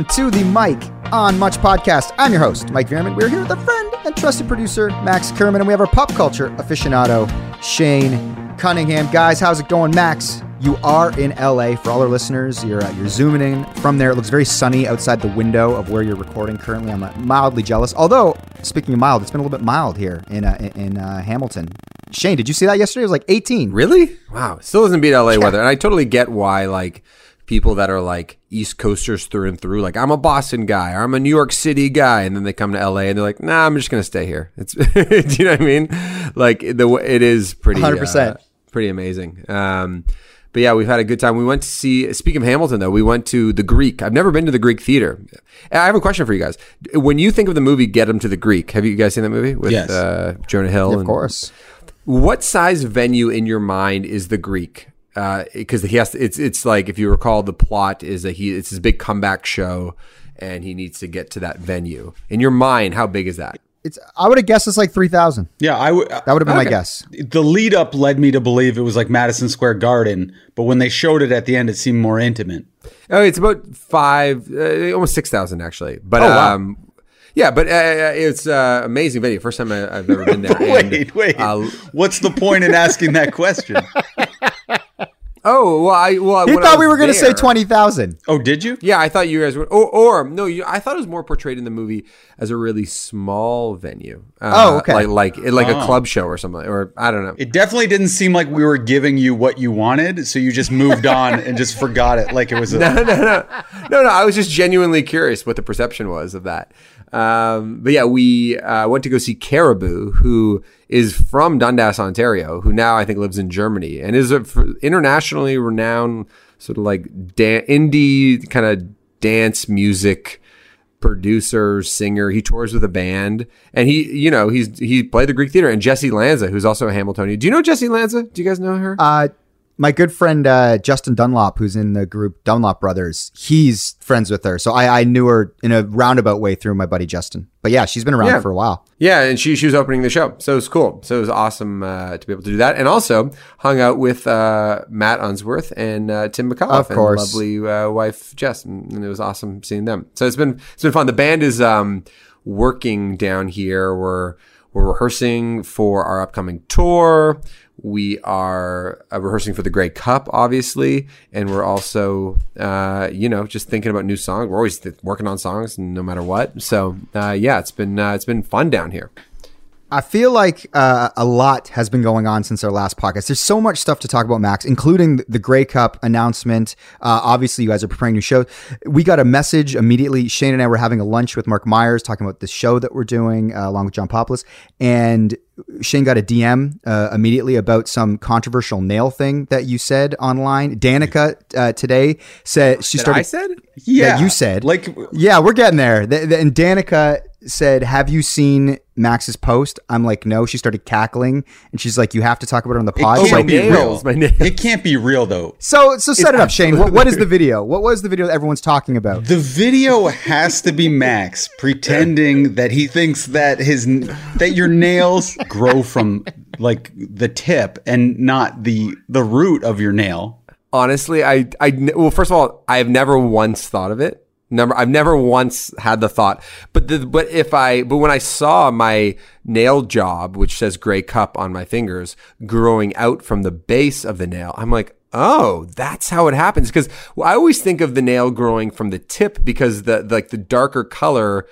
welcome to the Mike on Much podcast. I'm your host, Mike Veerman. We're here with a friend and trusted producer, Max Kerman, and we have our pop culture aficionado, Shane Cunningham. Guys, how's it going, Max? You are in LA. For all our listeners, you're uh, you're zooming in from there. It looks very sunny outside the window of where you're recording currently. I'm uh, mildly jealous. Although, speaking of mild, it's been a little bit mild here in uh, in- uh, Hamilton. Shane, did you see that yesterday? It was like 18. Really? Wow. Still doesn't beat LA weather. And I totally get why like people that are like East Coasters through and through, like I'm a Boston guy or I'm a New York City guy, and then they come to LA and they're like, nah, I'm just gonna stay here. It's do you know what I mean? Like the it is pretty 100%. uh, pretty amazing. Um but yeah, we've had a good time. We went to see. Speaking of Hamilton, though, we went to the Greek. I've never been to the Greek theater. I have a question for you guys. When you think of the movie Get Him to the Greek, have you guys seen that movie with Yes. uh, Jonah Hill? Of and- course. what size venue in your mind is the Greek? Because he has to, it's it's like if you recall, the plot is that he it's his big comeback show, and he needs to get to that venue. In your mind, how big is that? It's I would have guessed it's like 3,000. Yeah, I would. That would have been my guess. The lead up led me to believe it was like Madison Square Garden, but when they showed it at the end, it seemed more intimate. Oh, it's about five, uh, almost six thousand actually. But Oh, wow. um, yeah, but uh, it's uh, amazing venue. First time I, I've ever been there. And, wait, wait. uh, What's the point in asking that question? oh well, I well He when I thought we were going to say 20,000. Oh, did you? Yeah, I thought you guys were, or, or no, you, I thought it was more portrayed in the movie as a really small venue. Uh, Oh, okay. Like like like a Oh. club show or something, or I don't know. It definitely didn't seem like we were giving you what you wanted, so you just moved on and just forgot it like it was a. no, no, no, no, no. I was just genuinely curious what the perception was of that. Um, but yeah, we uh, went to go see Caribou, who is from Dundas, Ontario, who now I think lives in Germany and is a f- internationally renowned sort of like indie kind of dance music producer, singer. He tours with a band, and he, you know, he's he played the Greek theater. And Jessy Lanza, who's also a Hamiltonian. Do you know Jessy Lanza? Do you guys know her? Uh, my good friend uh, Justin Dunlop, who's in the group Dunlop Brothers, he's friends with her. So I, I knew her in a roundabout way through my buddy Justin. But yeah, she's been around Yeah. for a while. Yeah, and she she was opening the show, so it was cool. So it was awesome uh, to be able to do that, and also hung out with uh, Matt Unsworth and uh, Tim McAuliffe, Of course. and lovely uh, wife Jess, and, and it was awesome seeing them. So it's been it's been fun. The band is um, working down here. We're we're rehearsing for our upcoming tour. We are uh, rehearsing for the Grey Cup, obviously, and we're also, uh, you know, just thinking about new songs. We're always th- working on songs, no matter what. So, uh, yeah, it's been uh, it's been fun down here. I feel like uh, a lot has been going on since our last podcast. There's so much stuff to talk about, Max, including the Grey Cup announcement. Uh, obviously, you guys are preparing new shows. We got a message immediately. Shane and I were having a lunch with Mark Myers talking about the show that we're doing uh, along with John Populus. And Shane got a DM uh, immediately about some controversial nail thing that you said online. Danica uh, today said she started. I said? Yeah, you said. like Yeah, we're getting there. Th- th- And Danica said, "Have you seen Max's post?" I'm like, "No." She started cackling, and she's like, "You have to talk about it on the pod." can't So- my be real. nails, my nails. it can't be real though. So, so set it up, Shane. What, what is the video? What was the video that everyone's talking about? The video has to be Max pretending that he thinks that his that your nails grow from like the tip and not the the root of your nail. Honestly, I, I, well, first of all, I have never once thought of it. Number, I've never once had the thought, but the, but if I, but when I saw my nail job, which says gray cup on my fingers, growing out from the base of the nail, I'm like, oh, that's how it happens. Because I always think of the nail growing from the tip because the like the darker color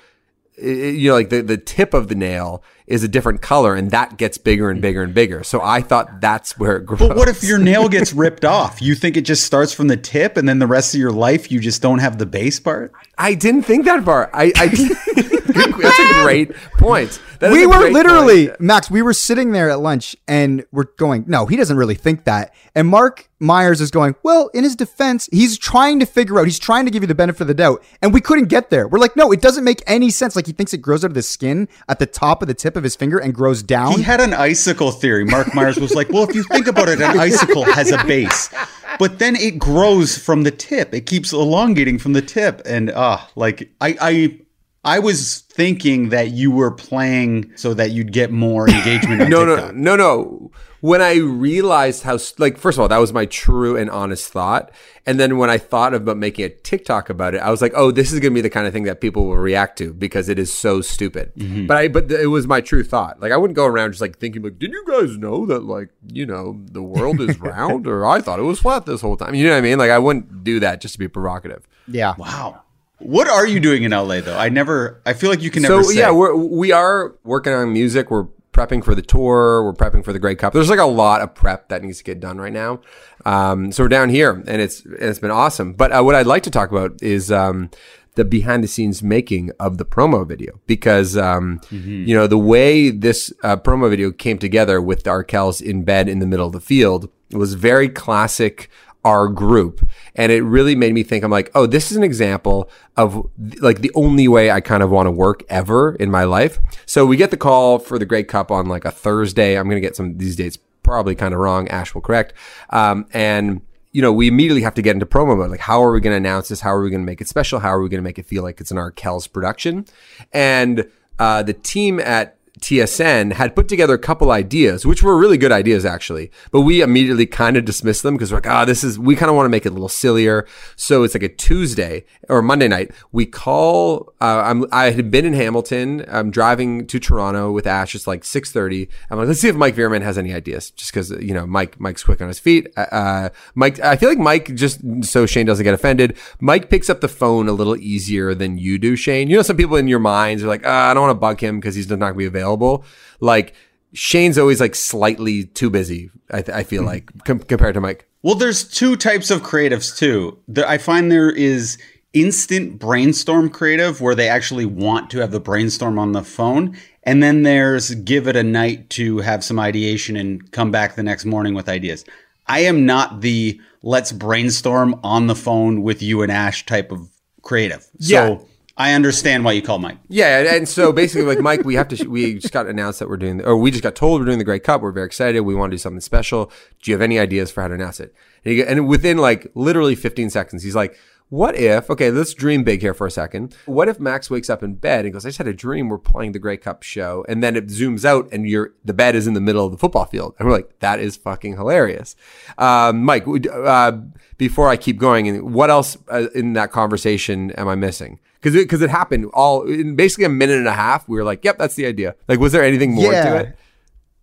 you know, like the, the tip of the nail is a different color and that gets bigger and bigger and bigger. So I thought that's where it grows. But what if your nail gets ripped off? You think it just starts from the tip and then the rest of your life you just don't have the base part? I didn't think that far. I, I that's a great point. That is we were literally, point. Max. We were sitting there at lunch, and we're going, "No, he doesn't really think that." And Mark Myers is going, "Well, in his defense, he's trying to figure out. He's trying to give you the benefit of the doubt." And we couldn't get there. We're like, "No, it doesn't make any sense." Like he thinks it grows out of the skin at the top of the tip of his finger and grows down. He had an icicle theory. Mark Myers was like, well, if you think about it, an icicle has a base. But then it grows from the tip. It keeps elongating from the tip. And ah, like I I I was thinking that you were playing so that you'd get more engagement on No, no, no, no. When I realized how, like, first of all, that was my true and honest thought. And then when I thought about making a TikTok about it, I was like, oh, this is going to be the kind of thing that people will react to because it is so stupid. Mm-hmm. But I, but it was my true thought. Like, I wouldn't go around just like thinking, like, did you guys know that, like, you know, the world is round or I thought it was flat this whole time? You know what I mean? Like, I wouldn't do that just to be provocative. Yeah. Wow. What are you doing in LA though? I never. I feel like you can never. So say. yeah, we're we are working on music. We're prepping for the tour. We're prepping for the Grey Cup. There's like a lot of prep that needs to get done right now. Um, so we're down here, and it's it's been awesome. But uh, what I'd like to talk about is um, the behind the scenes making of the promo video because um, mm-hmm. you know the way this uh, promo video came together with the Arkells in bed in the middle of the field was very classic our group. And it really made me think, I'm like, oh, this is an example of like the only way I kind of want to work ever in my life. So we get the call for the Grey Cup on like a Thursday. I'm going to get some these dates probably kind of wrong. Ash will correct. Um, and you know, we immediately have to get into promo mode. Like, how are we going to announce this? How are we going to make it special? How are we going to make it feel like it's an Arkells production? And uh, the team at TSN had put together a couple ideas, which were really good ideas actually, but we immediately kind of dismissed them because we're like, ah, oh, this is, we kind of want to make it a little sillier. So it's like a Tuesday or Monday night. We call, uh, I'm, I had been in Hamilton. I'm driving to Toronto with Ash. It's like 630. I'm like, let's see if Mike Veerman has any ideas just because, you know, Mike, Mike's quick on his feet. Uh, uh, Mike, I feel like Mike just so Shane doesn't get offended. Mike picks up the phone a little easier than you do, Shane. You know, some people in your minds are like, oh, I don't want to bug him because he's not going to be available available. Like Shane's always like slightly too busy. I, th- I feel mm-hmm. like com- compared to Mike. Well, there's two types of creatives too. The, I find there is instant brainstorm creative where they actually want to have the brainstorm on the phone. And then there's give it a night to have some ideation and come back the next morning with ideas. I am not the let's brainstorm on the phone with you and Ash type of creative. So yeah. I understand why you call Mike. Yeah, and so basically, like Mike, we have to. We just got announced that we're doing, or we just got told we're doing the Grey Cup. We're very excited. We want to do something special. Do you have any ideas for how to announce it? And, he, and within like literally 15 seconds, he's like, "What if? Okay, let's dream big here for a second. What if Max wakes up in bed and goes, I just had a dream. We're playing the Grey Cup show, and then it zooms out, and you're the bed is in the middle of the football field, and we're like, that is fucking hilarious. Um, Mike, uh, before I keep going, and what else uh, in that conversation am I missing? because it, cause it happened all in basically a minute and a half. We were like, "Yep, that's the idea." Like, was there anything more yeah. to it?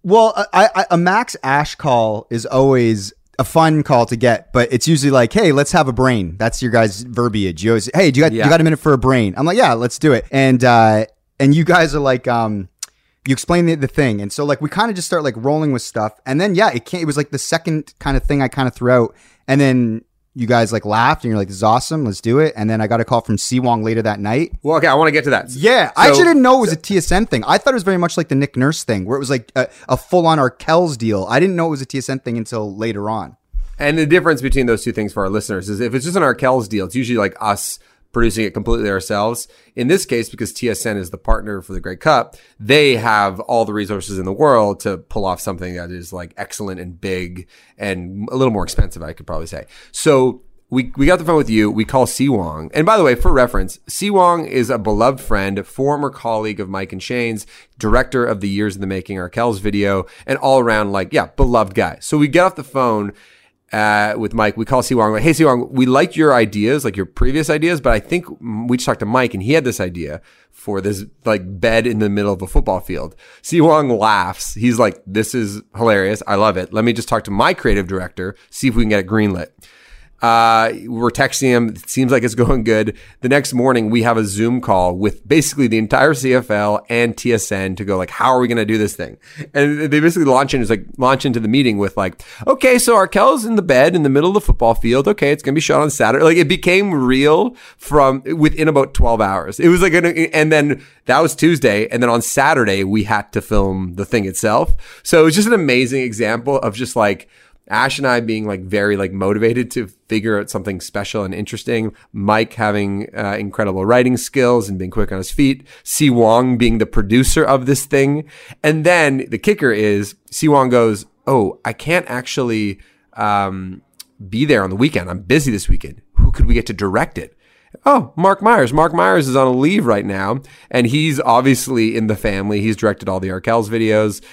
Well, I, I, a Max Ash call is always a fun call to get, but it's usually like, "Hey, let's have a brain." That's your guys' verbiage. You always, "Hey, do you got yeah. you got a minute for a brain?" I'm like, "Yeah, let's do it." And uh, and you guys are like, um, you explain the, the thing, and so like we kind of just start like rolling with stuff, and then yeah, it came, it was like the second kind of thing I kind of threw out, and then you guys like laughed and you're like, this is awesome. Let's do it. And then I got a call from Si Wong later that night. Well, okay. I want to get to that. Yeah. So, I actually didn't know it was a TSN thing. I thought it was very much like the Nick Nurse thing where it was like a, a full on Arkells deal. I didn't know it was a TSN thing until later on. And the difference between those two things for our listeners is if it's just an Arkells deal, it's usually like us producing it completely ourselves. In this case, because TSN is the partner for the Grey Cup, they have all the resources in the world to pull off something that is like excellent and big and a little more expensive, I could probably say. So we, we got the phone with you. We call Si Wong. And by the way, for reference, Si Wong is a beloved friend, former colleague of Mike and Shane's, director of the Years in the Making Arkells video, and all around, like, yeah, beloved guy. So we get off the phone uh, with Mike. We call Si Wong. Like, hey, Si Wong, we like your ideas, like your previous ideas, but I think we just talked to Mike and he had this idea for this like bed in the middle of a football field. Si Wong laughs. He's like, this is hilarious. I love it. Let me just talk to my creative director, see if we can get it greenlit. Uh, we're texting him. It seems like it's going good. The next morning, we have a Zoom call with basically the entire CFL and TSN to go like, how are we going to do this thing? And they basically launch into like launch into the meeting with like, okay, so Arkells in the bed in the middle of the football field. Okay, it's going to be shot on Saturday. Like it became real from within about twelve hours. It was like, an, and then that was Tuesday, and then on Saturday we had to film the thing itself. So it was just an amazing example of just like Ash and I being like very like motivated to figure out something special and interesting. Mike having uh, incredible writing skills and being quick on his feet. Si Wong being the producer of this thing. And then the kicker is Si Wong goes, Oh, I can't actually, um, be there on the weekend. I'm busy this weekend. Who could we get to direct it? Oh, Mark Myers. Mark Myers is on a leave right now, and he's obviously in the family. He's directed all the Arkells videos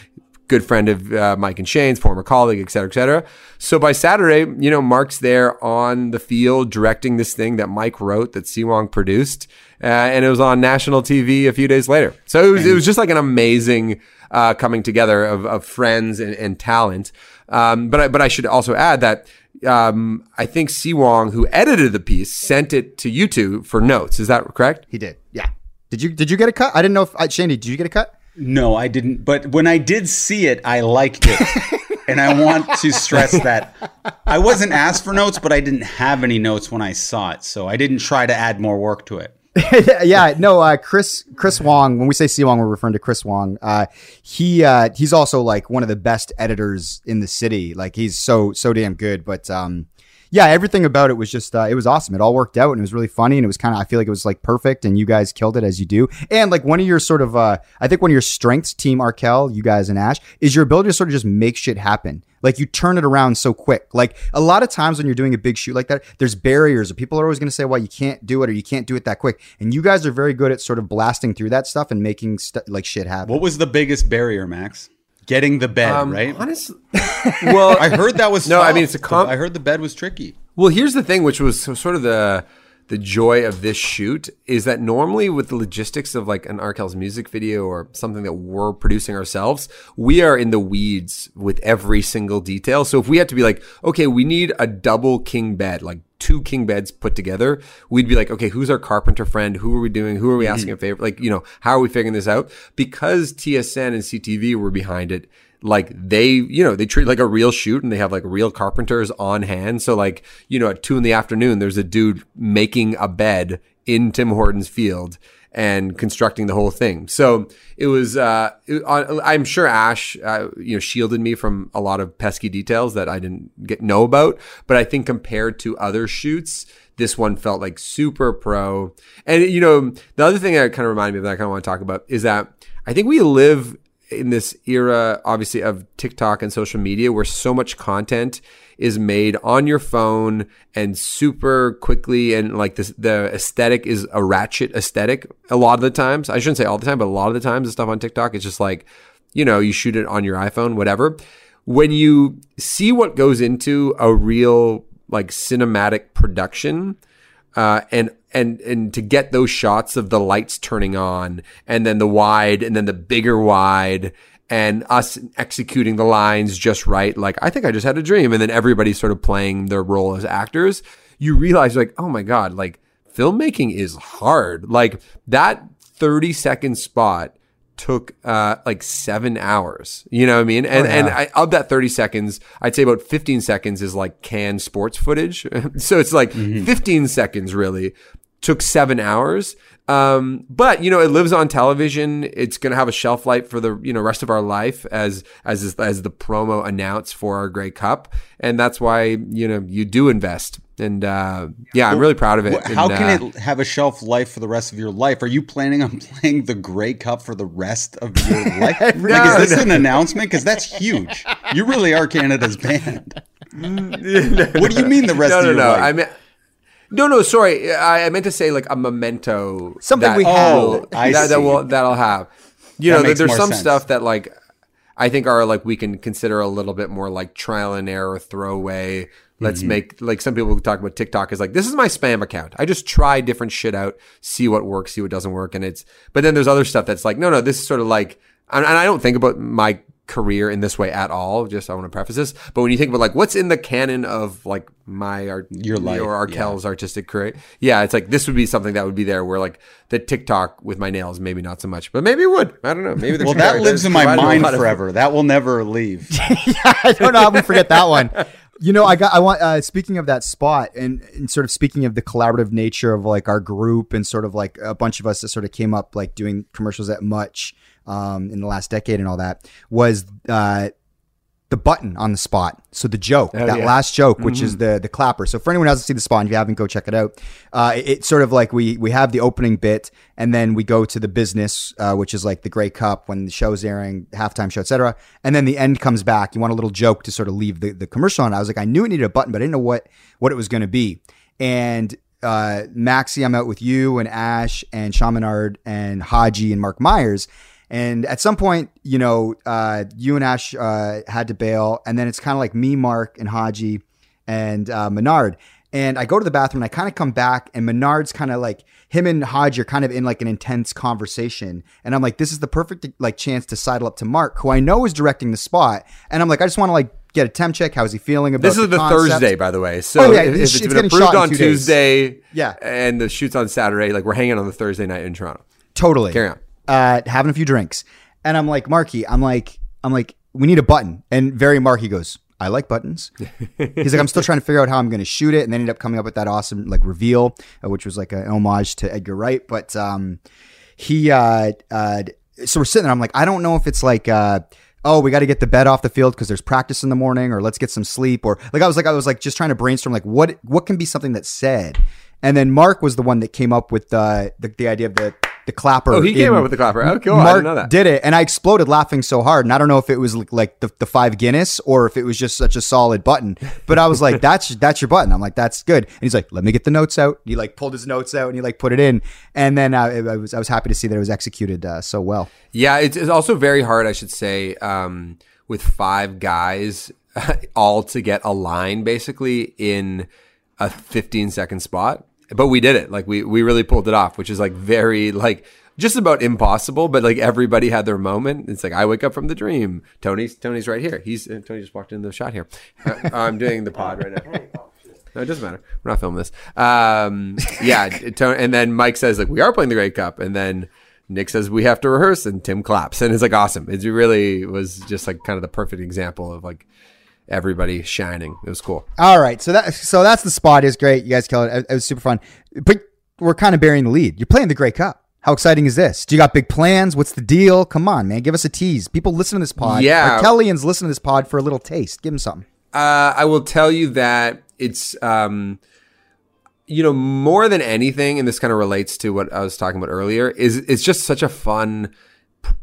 good friend of uh, Mike and Shane's, former colleague, et cetera, et cetera. So by Saturday, you know, Mark's there on the field directing this thing that Mike wrote that Siwong produced, uh, and it was on national TV a few days later. So it was, it was just like an amazing uh, coming together of, of friends and, and talent. Um, but I, but I should also add that um, I think Siwong, who edited the piece, sent it to you two for notes. Is that correct? He did. Yeah. Did you did you get a cut? I didn't know if uh, Shane, did you get a cut? No, I didn't. But when I did see it, I liked it. and I want to stress that I wasn't asked for notes, but I didn't have any notes when I saw it. So I didn't try to add more work to it. yeah, no, uh, Chris Chris Wong. When we say C Wong, we're referring to Chris Wong. Uh, he uh, he's also like one of the best editors in the city. Like he's so so damn good. But um, yeah, everything about it was just uh, it was awesome. It all worked out and it was really funny and it was kind of I feel like it was like perfect and you guys killed it as you do. And like one of your sort of uh, I think one of your strengths, Team Arkell, you guys and Ash, is your ability to sort of just make shit happen. Like you turn it around so quick. Like a lot of times when you're doing a big shoot like that, there's barriers or people are always going to say, well, you can't do it or you can't do it that quick. And you guys are very good at sort of blasting through that stuff and making st- like shit happen. What was the biggest barrier, Max? Getting the bed, Um, right? Honestly, well, I heard that was No, I mean, it's a com- I heard the bed was tricky. Well, here's the thing, which was sort of the the joy of this shoot is that normally with the logistics of like an Arkell's music video or something that we're producing ourselves, we are in the weeds with every single detail. So if we had to be like, okay, we need a double king bed, like two king beds put together, we'd be like, okay, who's our carpenter friend? Who are we doing? Who are we asking mm-hmm. a favor? Like, you know, how are we figuring this out? Because TSN and CTV were behind it like they, you know, they treat like a real shoot and they have like real carpenters on hand. So like, you know, at two in the afternoon, there's a dude making a bed in Tim Hortons field and constructing the whole thing. So it was, uh, it, I'm sure Ash, uh, you know, shielded me from a lot of pesky details that I didn't get know about. But I think compared to other shoots, this one felt like super pro. And, you know, the other thing that kind of reminded me of that I kind of want to talk about is that I think we live in this era, obviously, of TikTok and social media where so much content is made on your phone and super quickly and like this the aesthetic is a ratchet aesthetic a lot of the times. I shouldn't say all the time, but a lot of the times the stuff on TikTok is just like, you know, you shoot it on your iPhone, whatever. When you see what goes into a real like cinematic production, uh, and and and to get those shots of the lights turning on and then the wide and then the bigger wide and us executing the lines just right like i think i just had a dream and then everybody sort of playing their role as actors you realize like oh my god like filmmaking is hard. Like that 30 second spot took uh like seven hours you know what i mean? And and I, of that 30 seconds i'd say about 15 seconds is like canned sports footage. So it's like 15 seconds really took seven hours um but you know it lives on television it's gonna have a shelf life for the you know rest of our life as as as the promo announced for our Grey Cup and that's why you know you do invest and uh yeah i'm really proud of it How And, can uh, it have a shelf life for the rest of your life? Are you planning on playing the Grey Cup for the rest of your life? like, is this an announcement? Because that's huge. You really are Canada's band. What do you mean the rest no, of no, your no. life? I mean, no, no. Sorry, I, I meant to say like a memento. Something that we have. will- Oh, I that, that see. will that I'll have. You That know, makes there's more some sense. stuff that like I think are like we can consider a little bit more like trial and error, throwaway. Let's Mm-hmm. make like some people talk about TikTok is like this is my spam account. I just try different shit out, see what works, see what doesn't work, and it's. But then there's other stuff that's like no, no. This is sort of like, and, and I don't think about my career in this way at all. Just I want to preface this. But when you think about like what's in the canon of like my art, Your life, or yeah. Artistic career, yeah, it's like this would be something that would be there. Where like the TikTok with my nails, maybe not so much, but maybe it would. I don't know. Maybe the well, that lives in my mind lot of- forever. That will never leave. I don't know how we forget that one. You know, I got. I want. Uh, speaking of that spot, and, and sort of speaking of the collaborative nature of like our group, and sort of like a bunch of us that sort of came up like doing commercials at Much um, in the last decade and all that was uh, the button on the spot. So the joke, that yeah. last joke, which is the the clapper. So for anyone who hasn't seen the spot, and if you haven't, go check it out. Uh, it- it's sort of like we we have the opening bit, and then we go to the business, uh, which is like the Grey Cup when the show's airing, halftime show, etc. And then the end comes back. You want a little joke to sort of leave the, the commercial on. I was like, I knew it needed a button, but I didn't know what what it was going to be. And uh, Maxie, I'm out with you and Ash and Shamanard and Haji and Mark Myers. And at some point, you know, uh, you and Ash uh, had to bail, and then it's kind of like me, Mark, and Haji, and uh, Menard. And I go to the bathroom, and I kind of come back, and Menard's kind of like him and Haji are kind of in like an intense conversation, and I'm like, this is the perfect like chance to sidle up to Mark, who I know is directing the spot, and I'm like, I just want to like get a temp check. How's he feeling about This is the concept? Thursday, by the way. So Oh, yeah, if, it's- it's it's been approved on two days. Tuesday, Yeah. and the shoots on Saturday, like we're hanging on the Thursday night in Toronto. Totally. Carry on. Uh, having a few drinks. And I'm like, Marky, I'm like, I'm like, we need a button. And very Marky goes, I like buttons. He's like, I'm still trying to figure out how I'm going to shoot it. And then ended up coming up with that awesome like reveal, uh, which was like an homage to Edgar Wright. But um, he, uh, uh, so we're sitting there. I'm like, I don't know if it's like, uh, oh, we got to get the bed off the field because there's practice in the morning, or let's get some sleep, or like I was like, I was like just trying to brainstorm like what what can be something that's said. And then Mark was the one that came up with the the, the idea of the the clapper. Oh, he came up with the clapper. Oh, cool. I Mark didn't know that. did it, and I exploded laughing so hard. And I don't know if it was like, the, the five Guinness or if it was just such a solid button. But I was like, "That's that's your button." I'm like, "That's good." And he's like, "Let me get the notes out." He like pulled his notes out and he like put it in. And then uh, I was I was happy to see that it was executed uh, so well. Yeah, it's, it's also very hard, I should say, um, with five guys all to get a line basically in a 15 second spot. But we did it. Like we we really pulled it off, which is like very like just about impossible. But like everybody had their moment. It's like I wake up from the dream. Tony's Tony's right here. He's uh, Tony just walked in the shot here. Uh, I'm doing the pod right now. No, it doesn't matter. We're not filming this. Um, yeah, Tony, and then Mike says like we are playing the Grey Cup, and then Nick says we have to rehearse, and Tim claps, and it's like awesome. It really was just like kind of the perfect example of like everybody shining. It was cool. All right, so that so that's the spot. is great. You guys killed it. It was super fun. But we're kind of burying the lead. You're playing the Grey Cup. How exciting is this? Do you got big plans? What's the deal? Come on, man. Give us a tease. People listen to this pod. Yeah. Our Kellyan's listen to this pod for a little taste. Give them something. Uh, I will tell you that it's, um, you know, more than anything, and this kind of relates to what I was talking about earlier, is it's just such a fun,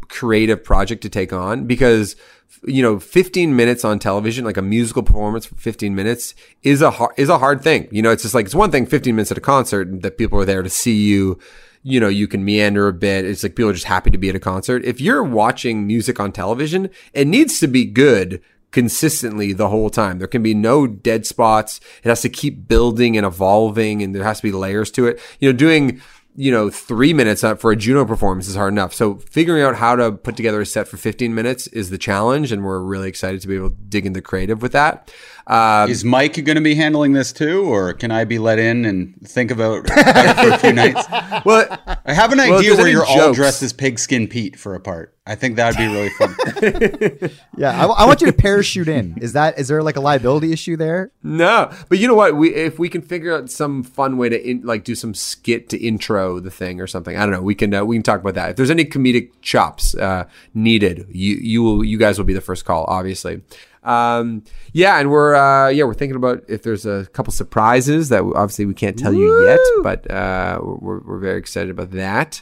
creative project to take on because, you know, 15 minutes on television, like a musical performance for 15 minutes, is a hard, is a hard thing. You know, it's just like it's one thing 15 minutes at a concert that people are there to see you. You know, you can meander a bit. It's like people are just happy to be at a concert. If you're watching music on television, it needs to be good consistently the whole time. There can be no dead spots. It has to keep building and evolving and there has to be layers to it. You know, doing, you know, three minutes for a Juno performance is hard enough. So figuring out how to put together a set for 15 minutes is the challenge. And we're really excited to be able to dig into creative with that. Um, Is Mike going to be handling this too, or can I be let in and think about it for a few nights? well, I have an idea there's where you're all dressed as Pigskin Pete for a part. I think that would be really fun. Yeah, I, I want you to parachute in. Is that is there like a liability issue there? No, but you know what? We if we can figure out some fun way to in, like do some skit to intro the thing or something. I don't know. We can uh, we can talk about that. If there's any comedic chops uh, needed, you you will you guys will be the first call, obviously. Um, yeah, and we're uh, yeah we're thinking about if there's a couple surprises that obviously we can't tell you yet, but uh, we're we're very excited about that.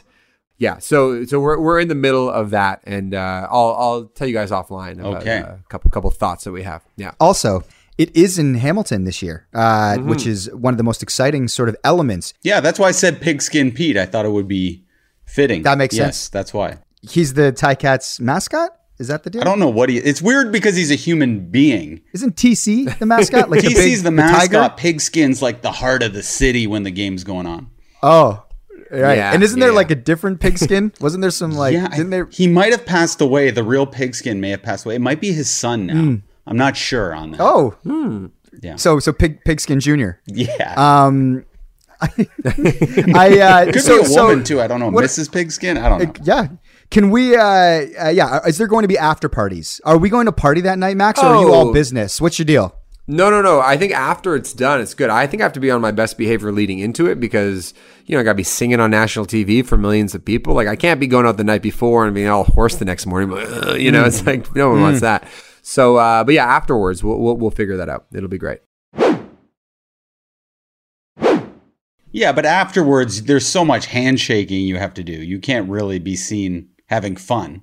Yeah, so so we're we're in the middle of that, and uh, I'll I'll tell you guys offline about Okay. uh, a couple couple thoughts that we have. Yeah. Also, it is in Hamilton this year, uh, Mm-hmm. which is one of the most exciting sort of elements. yeah, that's why I said Pigskin Pete. I thought it would be fitting. That makes yes, sense. That's why. He's the Ticats mascot. Is that the deal? I don't know what he. It's weird because he's a human being. Isn't TC the mascot? Like the TC's big, the tiger? mascot. Pigskin's like the heart of the city when the game's going on. Oh, right. Yeah, and isn't there yeah. like a different pigskin? Wasn't there some like? yeah, didn't there? he might have passed away. The real Pigskin may have passed away. It might be his son now. I'm not sure on that. Oh, Yeah. so so pig pigskin junior. yeah. Um, I uh, Could so, be a so- woman too. I don't know. what- Mrs. Pigskin. I don't know. Yeah. Can we? Uh, uh, yeah. Is there going to be after parties? Are we going to party that night, Max, or are you all Oh. business? What's your deal? No, no, no. I think after it's done, it's good. I think I have to be on my best behavior leading into it because, you know, I got to be singing on national TV for millions of people. Like, I can't be going out the night before and being all hoarse the next morning. "Ugh," You know, it's like no one wants that. So, uh, but yeah, afterwards, we'll, we'll, we'll figure that out. It'll be great. Yeah, but afterwards, there's so much handshaking you have to do. You can't really be seen having fun.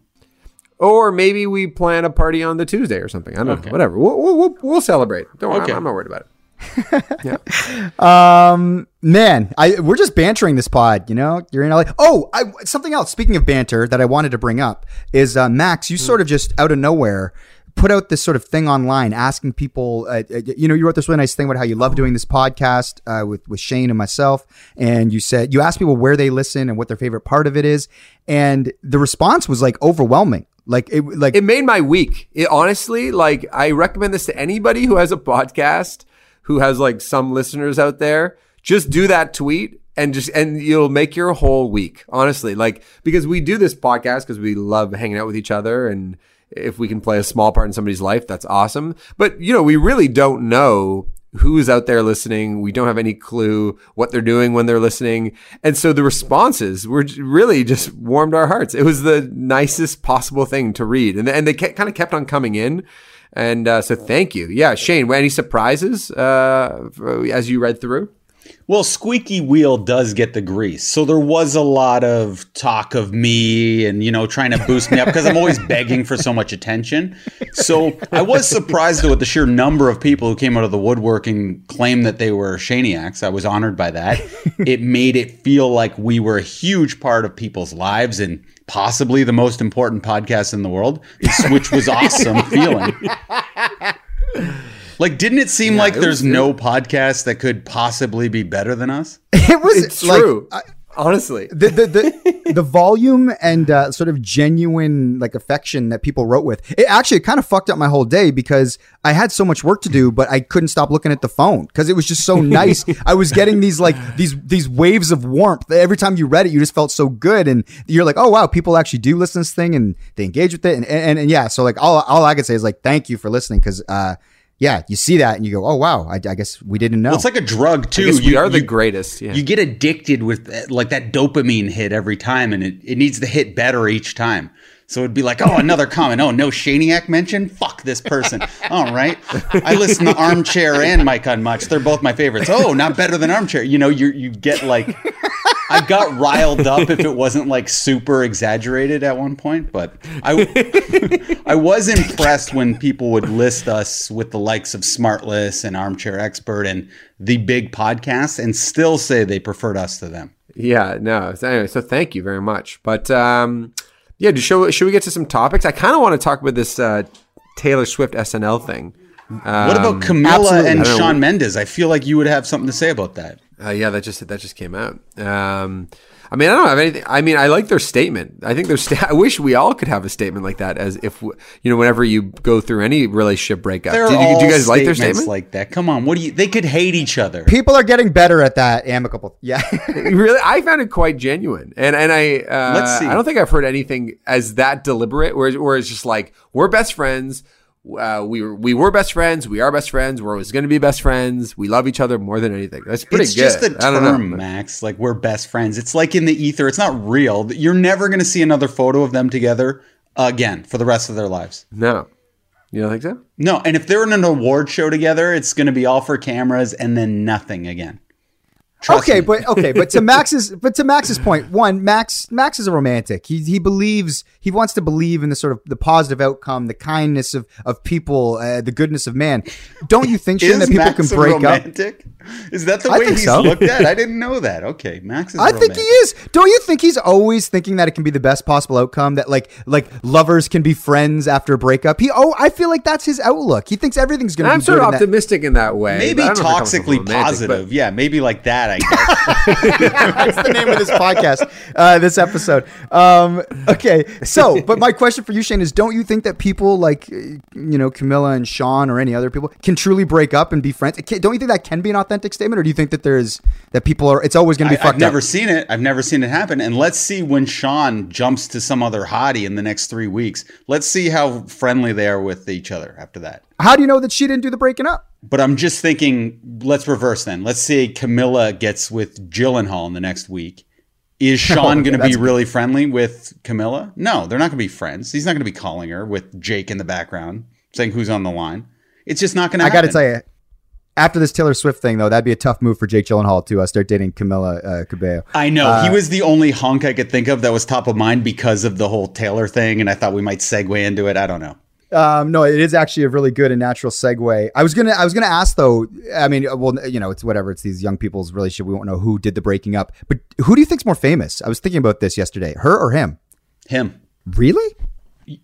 Or maybe we plan a party on the Tuesday or something. I don't Okay. know. Whatever. We'll, we'll, we'll, we'll celebrate. Don't worry. Okay. I'm, I'm not worried about it. yeah. Um, man, I we're just bantering this pod. You know, you're in LA. Oh, I, something else. Speaking of banter, that I wanted to bring up is uh, Max. You sort of just out of nowhere put out this sort of thing online asking people. Uh, uh, you know, you wrote this really nice thing about how you love doing this podcast uh, with with Shane and myself, and you said you asked people where they listen and what their favorite part of it is, and the response was like overwhelming. Like it, like It made my week. It honestly, like I recommend this to anybody who has a podcast, who has like some listeners out there. Just do that tweet and just and you'll make your whole week. Honestly, like because we do this podcast because we love hanging out with each other and if we can play a small part in somebody's life, that's awesome. But you know, we really don't know who's out there listening. We don't have any clue what they're doing when they're listening. And so the responses were really just warmed our hearts. It was the nicest possible thing to read. And, and they kind of kept on coming in. And uh, so thank you. Yeah, Shane, any surprises uh, as you read through? Well, Squeaky Wheel does get the grease. So there was a lot of talk of me and, you know, trying to boost me up because I'm always begging for so much attention. So I was surprised though, at the sheer number of people who came out of the woodwork and claimed that they were Shaniacs. I was honored by that. it made it feel like we were a huge part of people's lives and possibly the most important podcast in the world, which was awesome feeling. Like, didn't it seem like it there's was- no podcast that could possibly be better than us? it was It's like, true. Honestly. the the the, the volume and uh, sort of genuine like affection that people wrote with it actually kind of fucked up my whole day because I had so much work to do, but I couldn't stop looking at the phone because it was just so nice. I was getting these like these these waves of warmth every time you read it. You just felt so good, and you're like, oh wow, people actually do listen to this thing and they engage with it, and and, and yeah. So like all all I could say is like thank you for listening because uh yeah, you see that and you go, oh wow, I, I guess we didn't know. Well, it's like a drug too. I guess we You- are the you- greatest. Yeah. You get addicted with that, like that dopamine hit every time, and it, it needs to hit better each time. So it'd be like, oh, another comment. Oh, no Shaniac mention? Fuck this person. All right. I listen to Armchair and Mike on Much. They're both my favorites. Oh, not better than Armchair. You know, you you get like, I got riled up if it wasn't like super exaggerated at one point, but I I was impressed when people would list us with the likes of SmartLess and Armchair Expert and the big podcasts and still say they preferred us to them. Yeah, no. So anyway, so thank you very much. But um, yeah, do- should, should we get to some topics? I kind of want to talk about this uh, Taylor Swift SNL thing. What Um, about Camila and. Shawn Mendes? I feel like you would have something to say about that. Uh, yeah, that just that just came out. Um, I mean, I don't have anything. I mean, I like their statement. I think their. Sta- I wish we all could have a statement like that. As if w- you know, whenever you go through any relationship breakup, They're do, you- do you guys like their statements statement? like that. Come on, what do you? They could hate each other. People are getting better at that amicable. Yeah. really, I found it quite genuine, and and I uh, Let's see. I don't think I've heard anything as that deliberate, where where it's just like we're best friends. Uh, we were we were best friends. We are best friends. We're always going to be best friends. We love each other more than anything. That's pretty it's good. just a I don't know. term, Max. Like we're best friends. It's like in the ether. It's not real. You're never going to see another photo of them together again for the rest of their lives. No, you don't think so? No, and if they're in an award show together, it's going to be all for cameras and then nothing again. Trust okay, me. but okay, but to Max's but to Max's point, one Max Max is a romantic. He he believes he wants to believe in the sort of the positive outcome, the kindness of of people, uh, the goodness of man. Don't you think Shane, that people Max can a break up? romantic? Is that the I way he's so. looked at? I didn't know that. Okay, Max is. I think he is. Don't you think he's always thinking that it can be the best possible outcome? That like like lovers can be friends after a breakup. He oh, I feel like that's his outlook. He thinks everything's going to I'm be sort good of in that- optimistic in that way. Maybe but I don't know if it comes from toxically romantic, but- positive. Yeah, maybe like that. Guess. That's the name of this podcast, uh, this episode. Um, okay, so, but my question for you, Shane, is don't you think that people like, you know, Camila and Shawn or any other people can truly break up and be friends? Don't you think that can be an authentic statement, or do you think that there's that people are? It's always going to be I, fucked I've never up. seen it. I've never seen it happen. And let's see when Shawn jumps to some other hottie in the next three weeks. Let's see how friendly they are with each other after that. How do you know that she didn't do the breaking up? But I'm just thinking, let's reverse then. Let's say Camila gets with Gyllenhaal in the next week. Is Shawn going to be really friendly with Camila? No, they're not going to be friends. He's not going to be calling her with Jake in the background saying who's on the line. It's just not going to I got to tell you. After this Taylor Swift thing, though, that'd be a tough move for Jake Gyllenhaal to uh, start dating Camila uh, Cabello. I know. Uh, he was the only hunk I could think of that was top of mind because of the whole Taylor thing. And I thought we might segue into it. I don't know. Um, no, it is actually a really good and natural segue. I was gonna, I was gonna ask though. I mean, well, you know, it's whatever. It's these young people's relationship. We won't know who did the breaking up, but who do you think's more famous? I was thinking about this yesterday. Her or him? Him. Really?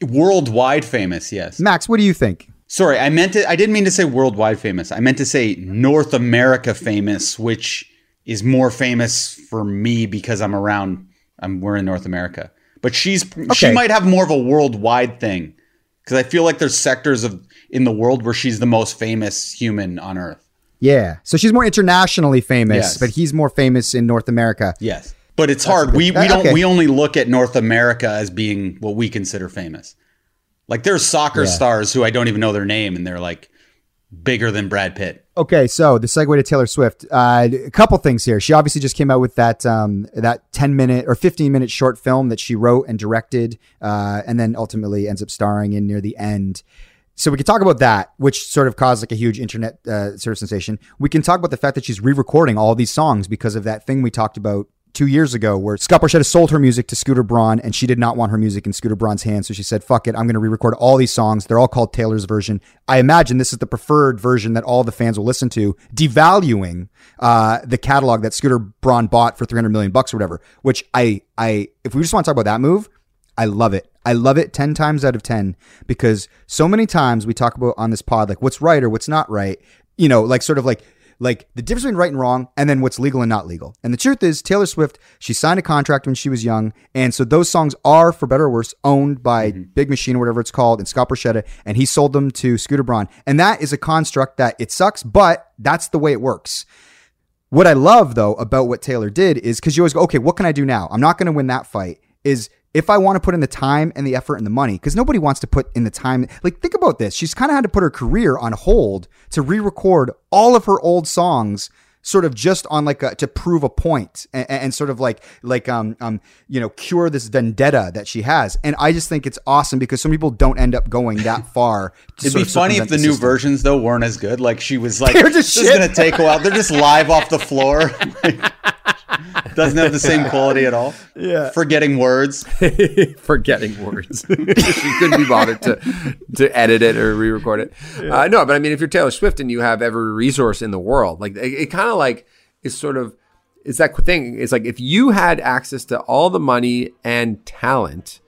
Worldwide famous, yes. Max, what do you think? Sorry, I meant to. I didn't mean to say worldwide famous. I meant to say North America famous, which is more famous for me because I'm around. I'm we're in North America, but she's she might have more of a worldwide thing because I feel like there's sectors of in the world where she's the most famous human on Earth. Yeah. So she's more internationally famous, Yes. but he's more famous in North America. Yes, but it's hard. We we uh, don't okay. we only look at North America as being what we consider famous. Like there's soccer Yeah. stars who I don't even know their name, and they're like bigger than Brad Pitt. Okay, so the segue to Taylor Swift. Uh, a couple things here. She obviously just came out with that um, that ten minute or fifteen minute short film that she wrote and directed, uh, and then ultimately ends up starring in near the end. So we can talk about that, which sort of caused like a huge internet uh, sort of sensation. We can talk about the fact that she's re-recording all these songs because of that thing we talked about two years ago, where Scott Borchetta sold her music to Scooter Braun, and she did not want her music in Scooter Braun's hands. So she said, "Fuck it, I'm going to re-record all these songs. They're all called Taylor's version. I imagine this is the preferred version that all the fans will listen to, devaluing uh, the catalog that Scooter Braun bought for 300 million bucks or whatever. Which I, I, if we just want to talk about that move." I love it. I love it 10 times out of 10 because so many times we talk about on this pod, like what's right or what's not right, you know, like sort of like, like the difference between right and wrong and then what's legal and not legal. And the truth is Taylor Swift, she signed a contract when she was young. And so those songs are, for better or worse, owned by mm-hmm. Big Machine or whatever it's called and Scott Borchetta. And he sold them to Scooter Braun. And that is a construct that it sucks, but that's the way it works. What I love though about what Taylor did is because you always go, okay, what can I do now? I'm not going to win that fight. Is if I want to put in the time and the effort and the money, because nobody wants to put in the time. Like, think about this. She's kind of had to put her career on hold to re record all of her old songs. Sort of just on like a, to prove a point and, and sort of like like um um you know cure this vendetta that she has and I just think it's awesome because some people don't end up going that far. to It'd be funny if circumvent the new versions though weren't as good. Like she was like, They're just this is gonna take a while. They're just live off the floor. Doesn't have the same quality at all. Yeah. Forgetting words. forgetting words. she couldn't be bothered to to edit it or re-record it. Uh, no, but I mean, if you're Taylor Swift and you have every resource in the world, like it, it kind of like is sort of it's that thing. It's like if you had access to all the money and talent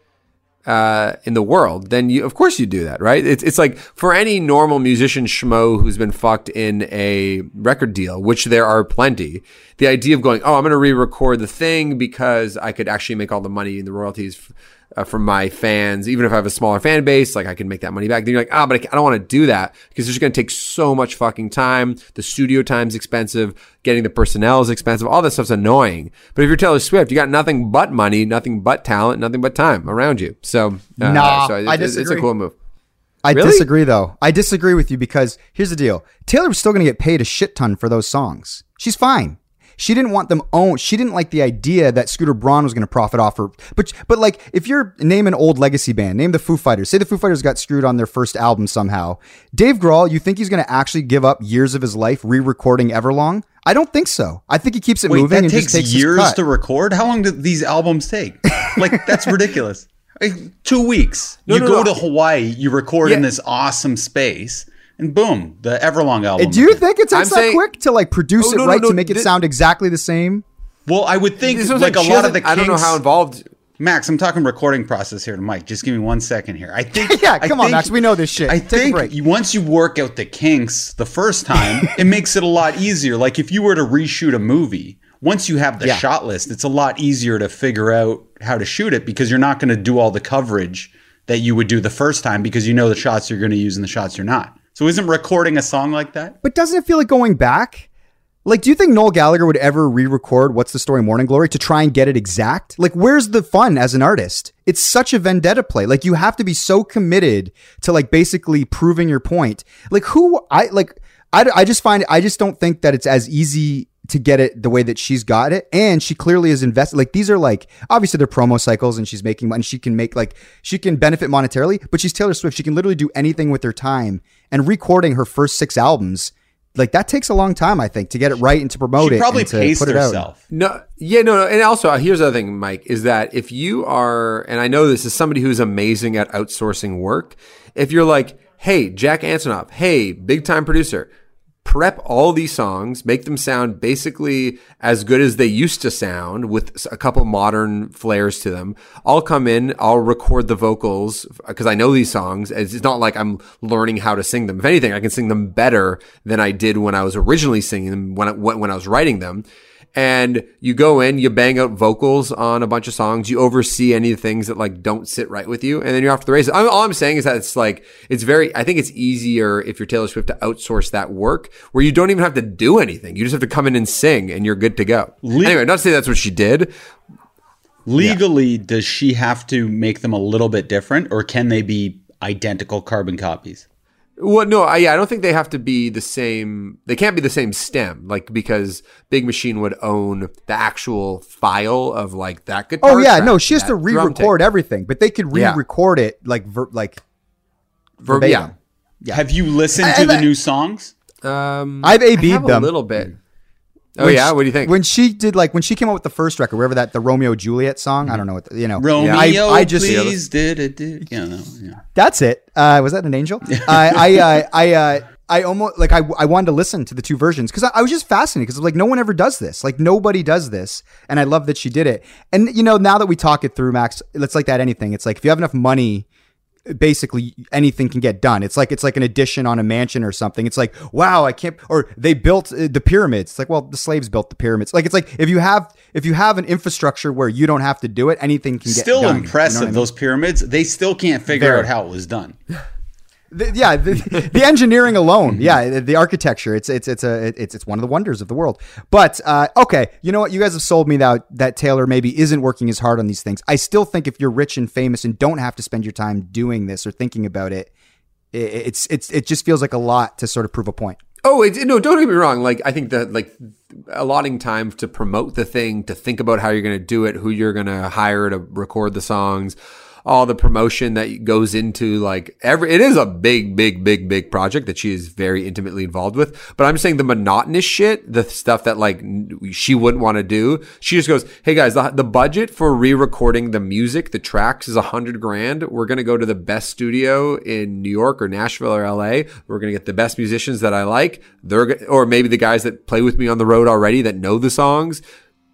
uh, in the world, then you, of course, you do that, right? It's, it's like for any normal musician schmo who's been fucked in a record deal, which there are plenty. The idea of going, oh, I'm going to re-record the thing because I could actually make all the money in the royalties uh, from my fans, even if I have a smaller fan base, like I can make that money back. Then you're like, ah, but I, I don't want to do that because it's just going to take so much fucking time. The studio time's expensive. Getting the personnel is expensive. All that stuff's annoying. But if you're Taylor Swift, you got nothing but money, nothing but talent, nothing but time around you. So, uh, Nah, so it- I it's- it's a cool move. I Really? disagree though. I disagree with you because here's the deal. Taylor's still going to get paid a shit ton for those songs. She's fine. She didn't want them owned. She didn't like the idea that Scooter Braun was going to profit off her. But but like if you're name an old legacy band, name the Foo Fighters. Say the Foo Fighters got screwed on their first album somehow. Dave Grohl, you think he's going to actually give up years of his life re-recording Everlong? I don't think so. I think he keeps it Wait, moving that and takes, just takes his years to record. How long do these albums take? Like that's ridiculous. Like, two weeks. you no, go no. to Hawaii, you record in this awesome space, and boom, the Everlong album. Do you think it takes I'm that saying- quick to like produce Oh, it no, no, right no, to make it thi- sound exactly the same? Well, I would think This was like a lot of doesn't- the. I don't know Kinks- how involved. Max, I'm talking recording process here to Mike. Just give me one second here. I think. Yeah, I come on, think- Max, we know this shit. I Take a think break. you- once you work out the kinks the first time, it makes it a lot easier. Like if you were to reshoot a movie, once you have the Yeah. shot list, it's a lot easier to figure out how to shoot it because you're not going to do all the coverage that you would do the first time because you know the shots you're going to use and the shots you're not. So isn't recording a song like that? But doesn't it feel like going back? Like, do you think Noel Gallagher would ever re-record "What's the Story, Morning Glory" to try and get it exact? Like, where's the fun as an artist? It's such a vendetta play. Like, you have to be so committed to like basically proving your point. Like, who I like, I, I just find I just don't think that it's as easy to get it the way that she's got it, and she clearly is invested. Like, these are like obviously they're promo cycles, and she's making money. She can make like she can benefit monetarily, but she's Taylor Swift. She can literally do anything with her time, and recording her first six albums like that takes a long time, I think, to get it right and to promote She it. probably and to paced put it out. herself. No, yeah, no, no. And also, uh, here's the other thing, Mike, is that if you are, and I know this is somebody who's amazing at outsourcing work, if you're like, hey, Jack Antonoff, hey, big time producer, prep all these songs, make them sound basically as good as they used to sound with a couple modern flares to them. I'll come in, I'll record the vocals because I know these songs. It's not like I'm learning how to sing them. If anything, I can sing them better than I did when I was originally singing them when I, when I was writing them and you go in, you bang out vocals on a bunch of songs, you oversee any of the things that like don't sit right with you, and then you're off to the races. I'm, all I'm saying is that it's like it's very. I think it's easier if you're Taylor Swift to outsource that work where you don't even have to do anything. You just have to come in and sing, and you're good to go. Le- anyway, not to say that's what she did. Legally, does she have to make them a little bit different, or can they be identical carbon copies? Well, no, I, yeah, I don't think they have to be the same. They can't be the same stem, like because Big Machine would own the actual file of like that guitar. Oh yeah, track, no, she has to re-record everything, but they could re-record it like ver- like Ver- verbatim. yeah. Have you listened I- to I- the new songs? Um, I've AB'd have them. a little bit. Oh When yeah, she- what do you think? When she did like when she came out with the first record, wherever that the Romeo Juliet song, I don't know what the, you know. Romeo, I, I just please, did it, did yeah, no, yeah. that's it. Uh, was that an angel? I I uh, I uh, I almost like I I wanted to listen to the two versions because I, I was just fascinated because like no one ever does this. Like nobody does this, and I love that she did it. And you know now that we talk it through, Max, it's like that anything. It's like if you have enough money. Basically, anything can get done. It's like it's like an addition on a mansion or something. It's like, wow, I can't. Or they built uh, the pyramids. It's like, well, the slaves built the pyramids. Like it's like if you have if you have an infrastructure where you don't have to do it, anything can get Still done. You know impressive. I mean? Those pyramids, they still can't figure Very. out how it was done. The, yeah, the, the engineering alone, yeah, the, the architecture, it's it's it's a it's it's one of the wonders of the world. But uh, okay, you know what? You guys have sold me that that Taylor maybe isn't working as hard on these things. I still think if you're rich and famous and don't have to spend your time doing this or thinking about it, i- it's it's it just feels like a lot to sort of prove a point. Oh, it, no, don't get me wrong. Like, I think that, like, allotting time to promote the thing, to think about how you're going to do it, who you're going to hire to record the songs, all the promotion that goes into, like, every, it is a big, big, big, big project that she is very intimately involved with. But I'm saying the monotonous shit, the stuff that, like, she wouldn't want to do, she just goes, Hey guys, the, the budget for re recording the music, the tracks is a hundred grand. We're to go to the best studio in New York or Nashville or LA. We're to get the best musicians that I like. They're, or maybe the guys that play with me on the road already that know the songs.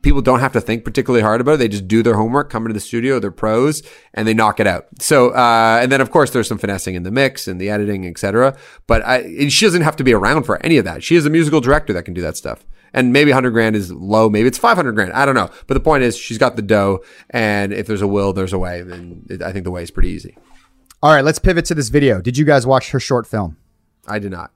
People don't have to think particularly hard about it. They just do their homework, come into the studio, they're pros, and they knock it out. So, uh, and then of course there's some finessing in the mix and the editing, etc. But I, she doesn't have to be around for any of that. She is a musical director that can do that stuff. And maybe 100 grand is low. Maybe it's 500 grand. I don't know. But the point is, she's got the dough. And if there's a will, there's a way. And I think the way is pretty easy. All right, let's pivot to this video. Did you guys watch her short film I did not.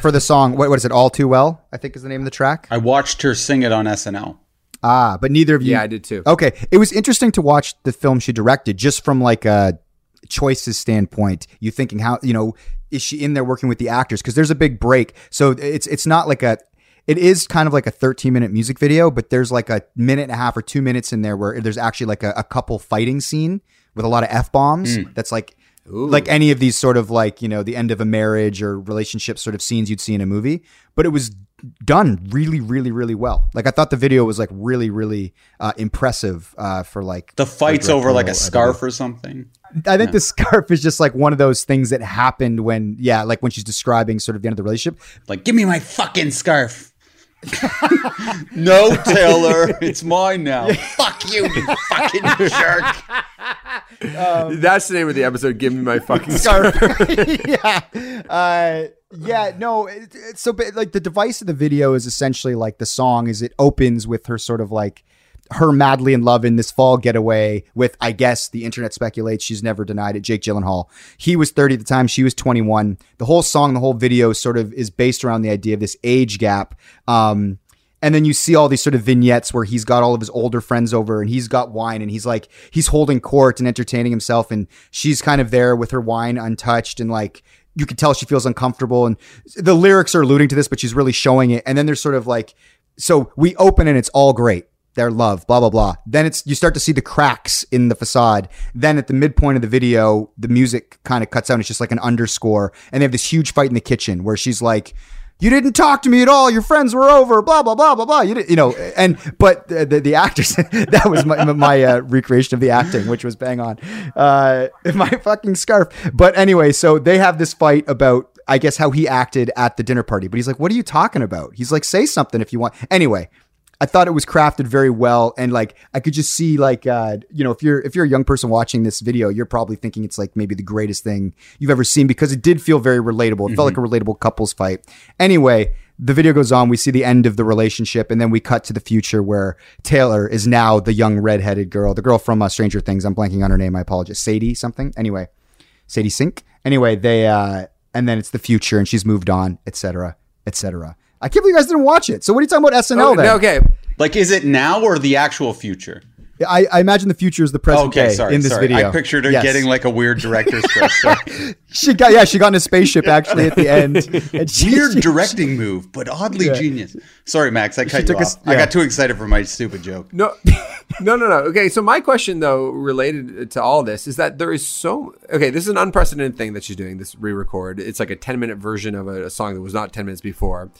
for the song? What, what is it? All too well, I think is the name of the track. I watched her sing it on SNL. Ah, but neither of you. Yeah, I did too. Okay, it was interesting to watch the film she directed, just from like a choices standpoint. You thinking how you know is she in there working with the actors? Because there's a big break, so it's it's not like a. It is kind of like a 13 minute music video, but there's like a minute and a half or two minutes in there where there's actually like a, a couple fighting scene with a lot of f bombs. That's like like any of these sort of like you know the end of a marriage or relationship sort of scenes you'd see in a movie. But it was done really, really, really well. Like I thought the video was like really, really uh, impressive uh, for like The fight's over like a scarf or something. I think the scarf is just like one of those things that happened when, yeah, like when she's describing sort of the end of the relationship. Like, give me my fucking scarf. no, Taylor, it's mine now. Fuck you, you fucking jerk. That's the name of the episode. Give me my fucking Scarf. yeah. Uh, yeah, no. It, it- so, but, like, the device of the video is essentially like the song. Is it opens with her sort of like her madly in love in this fall getaway with, I guess, the internet speculates she's never denied it. Jake Gyllenhaal. He was 30 at the time. She was 21. The whole song, the whole video, sort of is based around the idea of this age gap. Um, and then you see all these sort of vignettes where he's got all of his older friends over and he's got wine and he's like he's holding court and entertaining himself and she's kind of there with her wine untouched and like you can tell she feels uncomfortable and the lyrics are alluding to this but she's really showing it and then there's sort of like so we open and it's all great their love blah blah blah then it's you start to see the cracks in the facade then at the midpoint of the video the music kind of cuts out it's just like an underscore and they have this huge fight in the kitchen where she's like you didn't talk to me at all. Your friends were over. Blah blah blah blah blah. You did, you know, and but the the, the actors that was my, my uh, recreation of the acting, which was bang on. Uh, my fucking scarf. But anyway, so they have this fight about. I guess how he acted at the dinner party, but he's like, "What are you talking about?" He's like, "Say something if you want." Anyway, I thought it was crafted very well, and like I could just see like uh, you know if you're if you're a young person watching this video, you're probably thinking it's like maybe the greatest thing you've ever seen because it did feel very relatable. It felt like a relatable couples fight. Anyway, the video goes on. We see the end of the relationship, and then we cut to the future where Taylor is now the young redheaded girl, the girl from uh, Stranger Things. I'm blanking on her name. I apologize. Sadie something. Anyway, Sadie Sink. Anyway, they uh, and then it's the future, and she's moved on, etc., etc. I can't believe you guys didn't watch it. So what are you talking about SNL Oh, then? okay. Like, is it now or the actual future? I, I imagine the future is the present Okay, day sorry, in this sorry. video. I pictured her Yes. getting like a weird director's cut. Sorry. she got yeah she got in a spaceship actually at the end. And she- Weird she- directing move, but oddly Yeah. genius. Sorry, Max, I cut you took off. us- I got too excited for my stupid joke. No, no, no, no. Okay, so my question though, related to all this, is that there is so okay. This is an unprecedented thing that she's doing. This re-record. It's like a ten-minute version of a, a song that was not ten minutes before.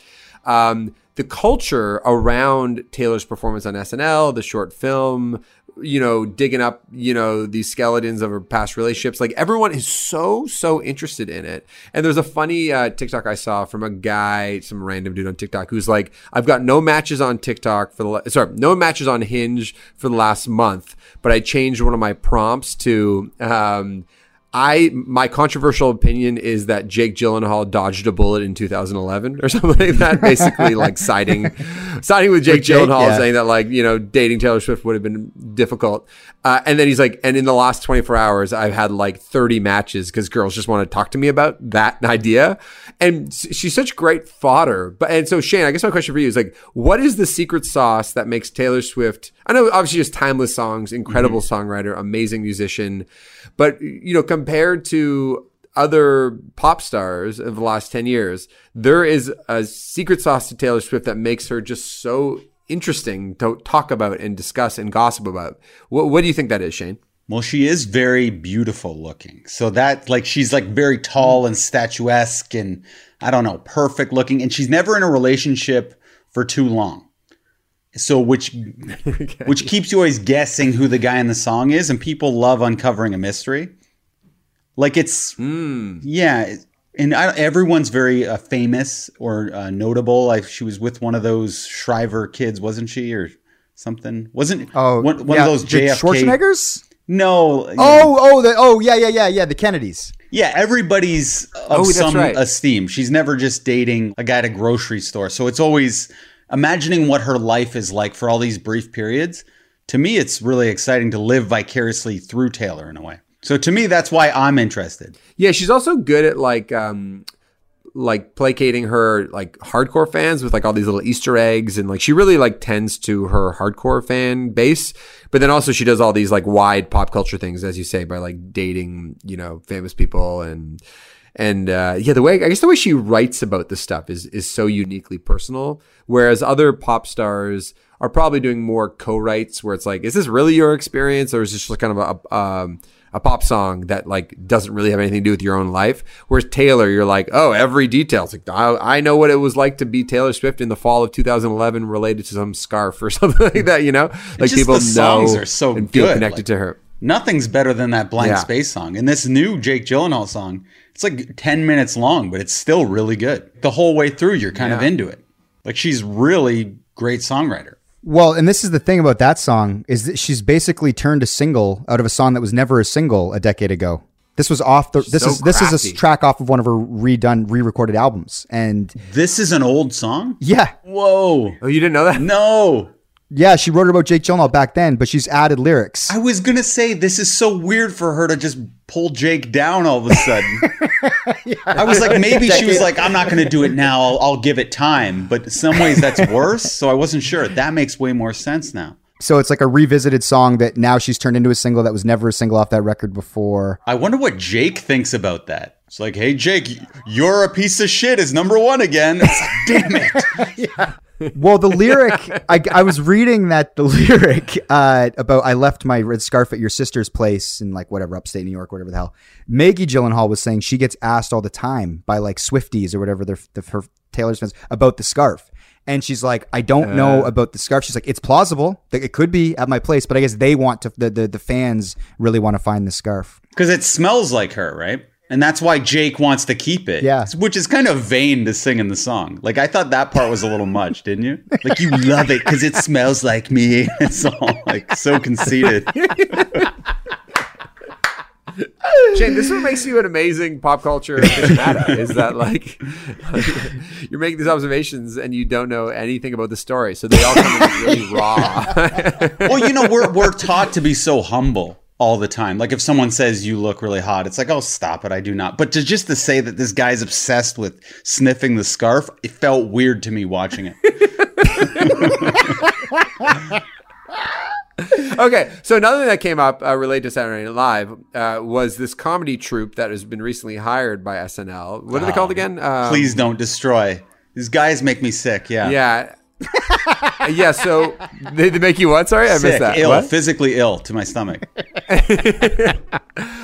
Um, the culture around Taylor's performance on SNL, the short film, you know, digging up, you know, these skeletons of her past relationships. Like everyone is so, so interested in it. And there's a funny uh, TikTok I saw from a guy, some random dude on TikTok who's like, I've got no matches on TikTok for the, la- sorry, no matches on Hinge for the last month, but I changed one of my prompts to, um, I my controversial opinion is that Jake Gyllenhaal dodged a bullet in 2011 or something like that. Basically, like siding siding with Jake With Jake, Gyllenhaal, yeah. saying that like you know dating Taylor Swift would have been difficult. Uh, and then he's like, and in the last 24 hours, I've had like 30 matches because girls just want to talk to me about that idea. And she's such great fodder. But and so Shane, I guess my question for you is like, what is the secret sauce that makes Taylor Swift? I know obviously just timeless songs, incredible songwriter, amazing musician, but you know compared to other pop stars of the last 10 years, there is a secret sauce to Taylor Swift that makes her just so interesting to talk about and discuss and gossip about. What, what do you think that is, Shane? Well, she is very beautiful looking. So that like she's like very tall and statuesque and I don't know, perfect looking and she's never in a relationship for too long. So which which keeps you always guessing who the guy in the song is and people love uncovering a mystery. Like it's yeah, and I, everyone's very uh, famous or uh, notable. Like she was with one of those Shriver kids, wasn't she, or something? Wasn't oh one, one yeah, of those the JFK? Schwarzeneggers. No. Oh oh the oh yeah yeah yeah yeah the Kennedys. Yeah, everybody's of Oh, some right. esteem. She's never just dating a guy at a grocery store. So it's always imagining what her life is like for all these brief periods. To me, it's really exciting to live vicariously through Taylor in a way. So to me, that's why I'm interested. Yeah, she's also good at like um like placating her like hardcore fans with like all these little Easter eggs and like she really like tends to her hardcore fan base. But then also she does all these like wide pop culture things, as you say, by like dating, you know, famous people and and uh, yeah, the way I guess the way she writes about this stuff is is so uniquely personal. Whereas other pop stars are probably doing more co-writes, where it's like, is this really your experience, or is this just kind of a um, a pop song that like doesn't really have anything to do with your own life? Whereas Taylor, you're like, oh, every detail. Like I, I know what it was like to be Taylor Swift in the fall of 2011, related to some scarf or something like that. You know, like people know are so and feel good, connected like- to her. Nothing's better than that blank Yeah. space song. And this new Jake Gyllenhaal song, it's like 10 minutes long, but it's still really good. The whole way through, you're kind of into it. Like she's really great songwriter. Well, and this is the thing about that song is that she's basically turned a single out of a song that was never a single a decade ago. This was off the. This So is this is a track off of one of her redone, re-recorded albums, and This is an old song? yeah, Whoa. Oh, you didn't know that? No. Yeah, she wrote about Jake Gyllenhaal back then, but she's added lyrics. I was gonna say this is so weird for her to just pull Jake down all of a sudden. I was like, maybe she was like, I'm not gonna do it now. I'll, I'll give it time. But in some ways, that's worse. So I wasn't sure. That makes way more sense now. So it's like a revisited song that now she's turned into a single that was never a single off that record before. I wonder what Jake thinks about that. It's like, hey, Jake, you're a piece of shit is number one again. Like, damn it. Well, the lyric, I, I was reading that the lyric uh, about I left my red scarf at your sister's place in like whatever upstate New York, whatever the hell. Maggie Gyllenhaal was saying she gets asked all the time by like Swifties or whatever their, the, her Taylor's fans about the scarf. And she's like, I don't know about the scarf. She's like, it's plausible that it could be at my place, but I guess they want to. The the, the fans really want to find the scarf. Because it smells like her, right? And that's why Jake wants to keep it. Yeah. Which is kind of vain to sing in the song. Like, I thought that part was a little much, didn't you? Like, you love it because it smells like me. It's all like so conceited. Shane, this is what makes you an amazing pop culture aficionado. is that like, you're making these observations and you don't know anything about the story, so they all come in really raw. Well, you know, we're, we're taught to be so humble all the time. Like, if someone says you look really hot, it's like, oh, stop it. I do not. But to just to say that this guy's obsessed with sniffing the scarf, it felt weird to me watching it. okay, so another thing that came up uh, related to Saturday Night Live uh, was this comedy troupe that has been recently hired by SNL. What are they called again? Um, Please don't destroy. These guys make me sick. Yeah. Yeah. Yeah, so they, they make you what? Sorry, I Sick, missed that. ill, What? physically ill to my stomach.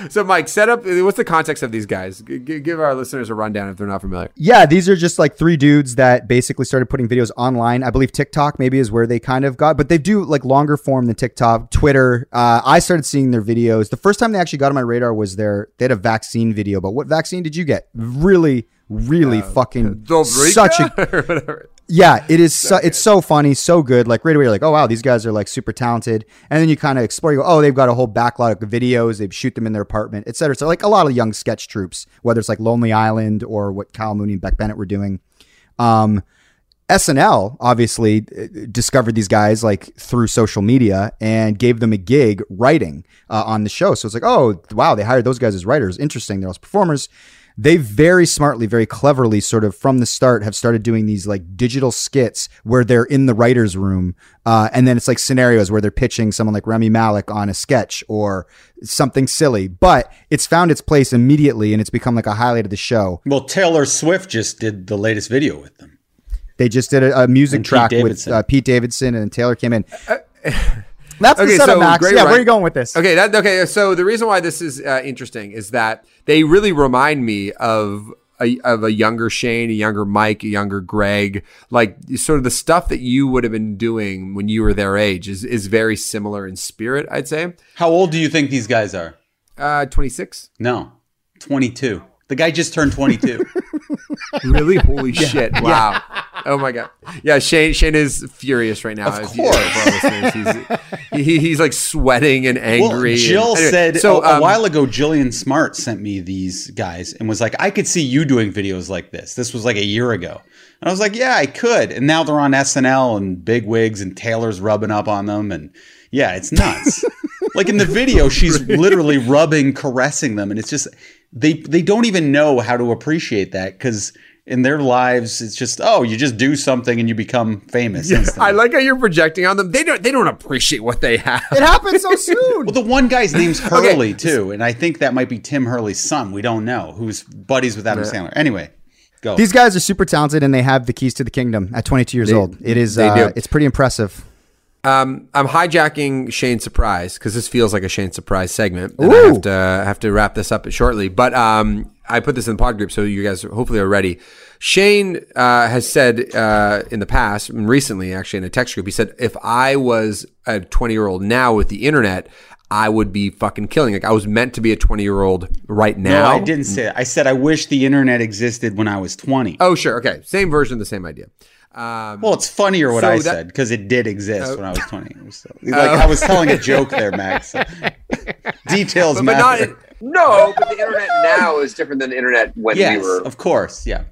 So, Mike, set up. What's the context of these guys? G- g- give our listeners a rundown if they're not familiar. Yeah, these are just like three dudes that basically started putting videos online. I believe TikTok maybe is where they kind of got, but they do like longer form than TikTok, Twitter. Uh, I started seeing their videos. The first time they actually got on my radar was their they had a vaccine video. But what vaccine did you get? Really, really fucking such a yeah, it is. So, it's so funny, so good. Like right away, you're like, oh wow, these guys are like super talented. And then you kind of explore. You go, oh, they've got a whole backlog of videos. They shoot them in their apartment, etc. So like a lot of young sketch troupes, whether it's like Lonely Island or what Kyle Mooney and Beck Bennett were doing. Um, SNL obviously uh, discovered these guys like through social media and gave them a gig writing uh, on the show. So it's like, oh wow, they hired those guys as writers. Interesting. They're also performers. They very smartly, very cleverly, sort of from the start, have started doing these like digital skits where they're in the writers' room, uh, and then it's like scenarios where they're pitching someone like Rami Malek on a sketch or something silly. But it's found its place immediately, and it's become like a highlight of the show. Well, Taylor Swift just did the latest video with them. They just did a, a music And Pete track with uh, Pete Davidson and Taylor came in. That's the Okay, setup, so Max. great Yeah, where are you going with this? Okay, that okay. So the reason why this is uh, interesting is that they really remind me of a, of a younger Shane, a younger Mike, a younger Greg. Like sort of the stuff that you would have been doing when you were their age is is very similar in spirit. I'd say. How old do you think these guys are? Uh, Twenty six. No, 22. The guy just turned 22. Really? Holy shit! Wow. Oh my god. Yeah, Shane. Shane is furious right now. Of you- course. listeners. He's, he, he's like sweating and well, angry. Jill and- anyway, said so. a, a um, while ago, Jillian Smart sent me these guys and was like, I could see you doing videos like this. This was like a year ago. And I was like, yeah, I could. And now they're on SNL and big wigs and Taylor's rubbing up on them. And yeah, it's nuts. like in the video, she's literally rubbing, caressing them. And it's just, they, they don't even know how to appreciate that because in their lives, it's just, oh, you just do something and you become famous. instantly. I like how you're projecting on them. They don't. They don't appreciate what they have. It happened so soon. Well, the one guy's name's Hurley too, and I think that might be Tim Hurley's son. We don't know who's buddies with Adam Sandler. Anyway, go. These guys are super talented, and they have the keys to the kingdom at 22 years old. It is. they Uh, do. it's pretty impressive. Um, I'm hijacking Shane's surprise because this feels like a Shane surprise segment. And I have to have to wrap this up shortly. But um, I put this in the pod group, so you guys hopefully are ready. Shane uh, has said uh, in the past, and recently actually in a text group, he said, if I was a 20 year old now with the internet, I would be fucking killing. Like I was meant to be a 20 year old right now. no. I didn't say that. I said I wish the internet existed when I was 20. Oh, sure. Okay. Same version, the same idea. Um, Well, it's funnier what So I that- said because it did exist when I was 20. So- like I was telling a joke there, Max. Details but matter. not. No, but the internet now is different than the internet when yes, we were. of course. Yeah.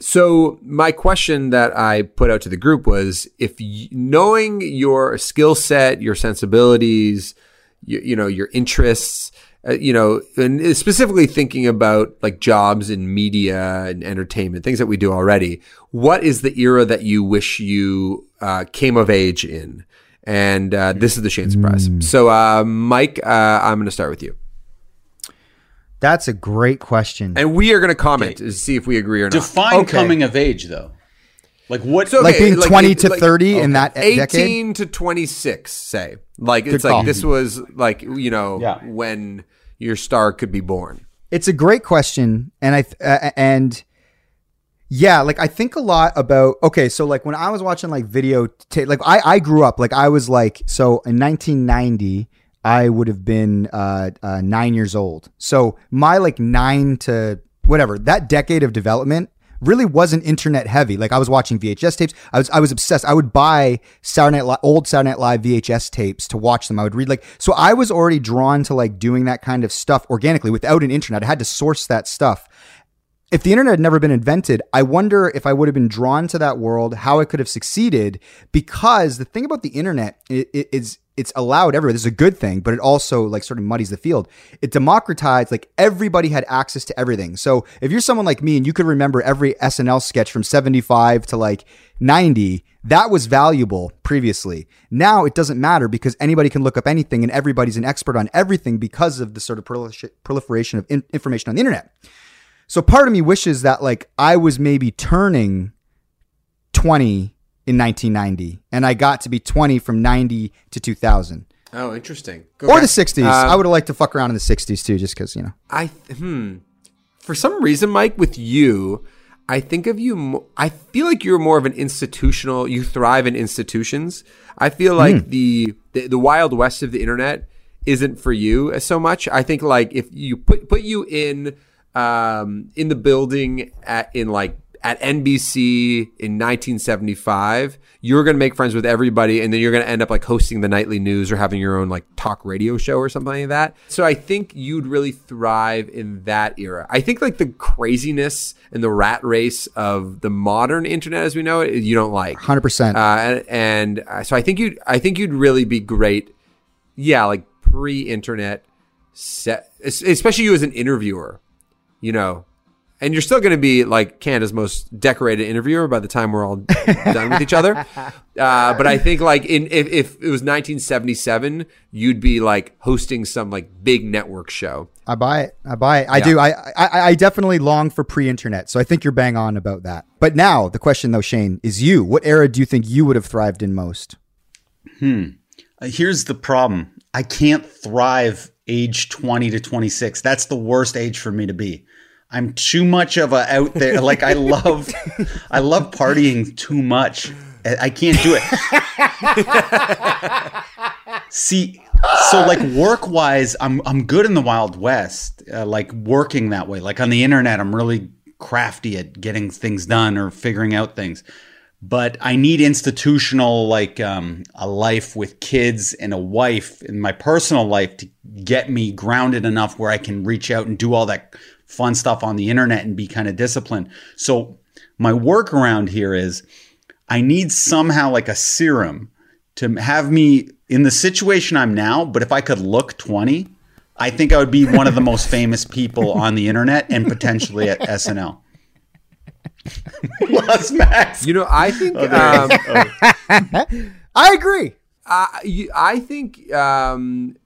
So my question that I put out to the group was if y- knowing your skill set, your sensibilities, you, you know, your interests, uh, you know, and specifically thinking about like jobs in media and entertainment, things that we do already, what is the era that you wish you uh, came of age in? And uh, this is the Shane surprise. So, uh, Mike, uh, I'm going to start with you. That's a great question. And we are going to comment to see if we agree or not. Define Okay. coming of age, though. Like what? So- like being like- 20 to like- 30 in that 18 decade. to 26 say like it's call. like this was like you know Yeah. when your star could be born It's a great question, and I uh, and yeah, like I think a lot about. Okay, so like when I was watching like video, ta- like I I grew up like I was like so in 1990. I would have been uh, uh, nine years old. So my like nine to whatever that decade of development really wasn't internet heavy. Like I was watching VHS tapes. I was I was obsessed. I would buy Saturday Night Li- old Saturday Night Live VHS tapes to watch them. I would read like so. I was already drawn to like doing that kind of stuff organically without an internet. I had to source that stuff. If the internet had never been invented, I wonder if I would have been drawn to that world, how I could have succeeded. Because the thing about the internet is it's allowed everywhere. This is a good thing, but it also like sort of muddies the field. It democratized, like everybody had access to everything. So if you're someone like me and you could remember every SNL sketch from 75 to like 90, that was valuable previously. Now it doesn't matter because anybody can look up anything and everybody's an expert on everything because of the sort of prolifer- proliferation of in- information on the internet. So part of me wishes that like I was maybe turning 20 in 1990 and I got to be 20 from 90 to 2000 Oh, interesting. Go or back. the 60s. Um, I would have liked to fuck around in the 60s too just cuz, you know. I hmm. For some reason, Mike, with you, I think of you. Mo- I feel like you're more of an institutional. You thrive in institutions. I feel like the, the the wild west of the internet isn't for you as so much. I think like if you put put you in um in the building at in like at NBC in 1975, you're going to make friends with everybody and then you're going to end up like hosting the nightly news or having your own like talk radio show or something like that. So I think you'd really thrive in that era. I think like the craziness and the rat race of the modern internet as we know it, you don't like. 100%. Uh, and, and uh, so I think you'd I think you'd really be great. Yeah, like pre-internet set, especially you as an interviewer, you know. And you're still going to be like Canada's most decorated interviewer by the time we're all done with each other. Uh, but I think like in if, if it was 1977, you'd be like hosting some like big network show. I buy it. I buy it. I Yeah. do. I, I I definitely long for pre-internet. So I think you're bang on about that. But now the question though, Shane, is you. What era do you think you would have thrived in most? Hmm. Here's the problem. I can't thrive age 20 to 26. That's the worst age for me to be. I'm too much of a out there. Like I love, I love partying too much. I can't do it. See, so like work wise, I'm I'm good in the Wild West. Uh, like working that way. Like on the internet, I'm really crafty at getting things done or figuring out things but I need institutional like um, a life with kids and a wife in my personal life to get me grounded enough where I can reach out and do all that fun stuff on the internet and be kind of disciplined. So my workaround here is I need somehow like a serum to have me in the situation I'm now, but if I could look 20, I think I would be one of the most famous people on the internet and potentially at SNL. Lost Max. You know, I think Oh, um. Oh. I agree. I, you- I think um,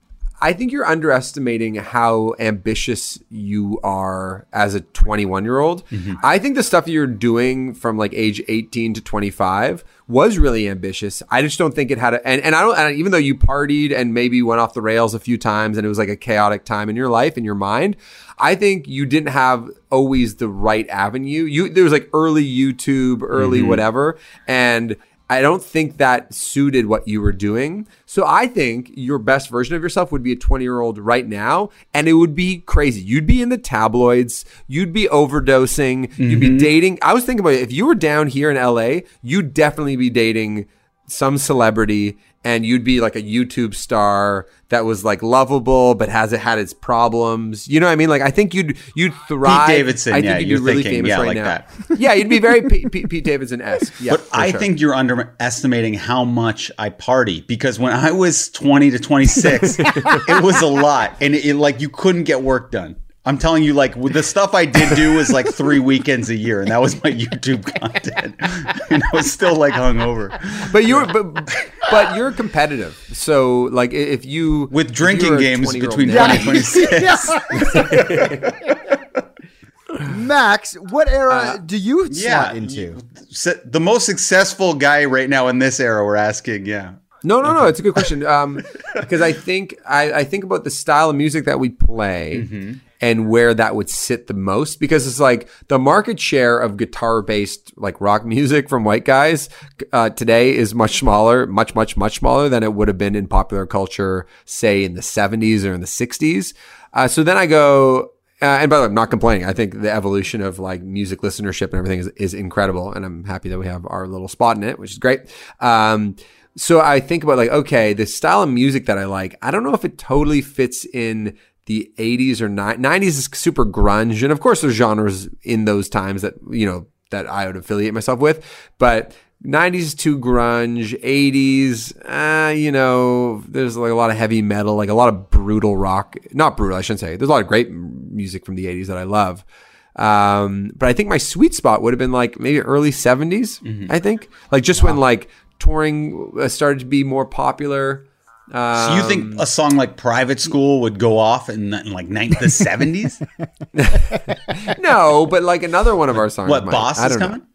I think you're underestimating how ambitious you are as a 21 year old. Mm-hmm. I think the stuff you're doing from like age 18 to 25 was really ambitious. I just don't think it had a and, and I don't and even though you partied and maybe went off the rails a few times and it was like a chaotic time in your life in your mind, I think you didn't have always the right avenue. You there was like early YouTube, early mm-hmm. whatever, and I don't think that suited what you were doing. So I think your best version of yourself would be a 20 year old right now, and it would be crazy. You'd be in the tabloids, you'd be overdosing, you'd be mm-hmm. dating. I was thinking about it. If you were down here in LA, you'd definitely be dating some celebrity and you'd be like a YouTube star that was like lovable but has it had its problems. You know what I mean? Like I think you'd you'd thrive. Pete Davidson, I think yeah, you'd be really thinking, famous yeah, right like now. that. yeah, you'd be very Pete, Pete, Pete Davidson esque. Yeah, but I sure. think you're underestimating how much I party because when I was 20 to 26, it was a lot, and it, like you couldn't get work done. I'm telling you, like the stuff I did do was like three weekends a year, and that was my YouTube content, and I was still like hungover. but you're but but you're competitive. So like if you With drinking games between now- 20 and 26. Max, what era do you yeah, slot into? The most successful guy right now in this era, we're asking, yeah. No, no, no. It's a good question. Um, because I think I, I think about the style of music that we play, and where that would sit the most because it's like the market share of guitar based like rock music from white guys uh, today is much smaller, much, much, much smaller than it would have been in popular culture, say in the 70s or in the 60s. Uh, so then I go, uh, and by the way, I'm not complaining. I think the evolution of like music listenership and everything is, is incredible. And I'm happy that we have our little spot in it, which is great. Um, so I think about like, okay, the style of music that I like, I don't know if it totally fits in the 80s or 90s is super grunge. And of course, there's genres in those times that, you know, that I would affiliate myself with. But 90s too grunge, 80s, uh, you know, there's like a lot of heavy metal, like a lot of brutal rock. Not brutal, I shouldn't say. There's a lot of great music from the 80s that I love. Um, but I think my sweet spot would have been like maybe early 70s, I think. Like just when like touring uh, started to be more popular. Um, So you think a song like "Private School" would go off in, the- in like nine, the seventies? no, but like another one of our songs. what might. boss I is don't know. coming?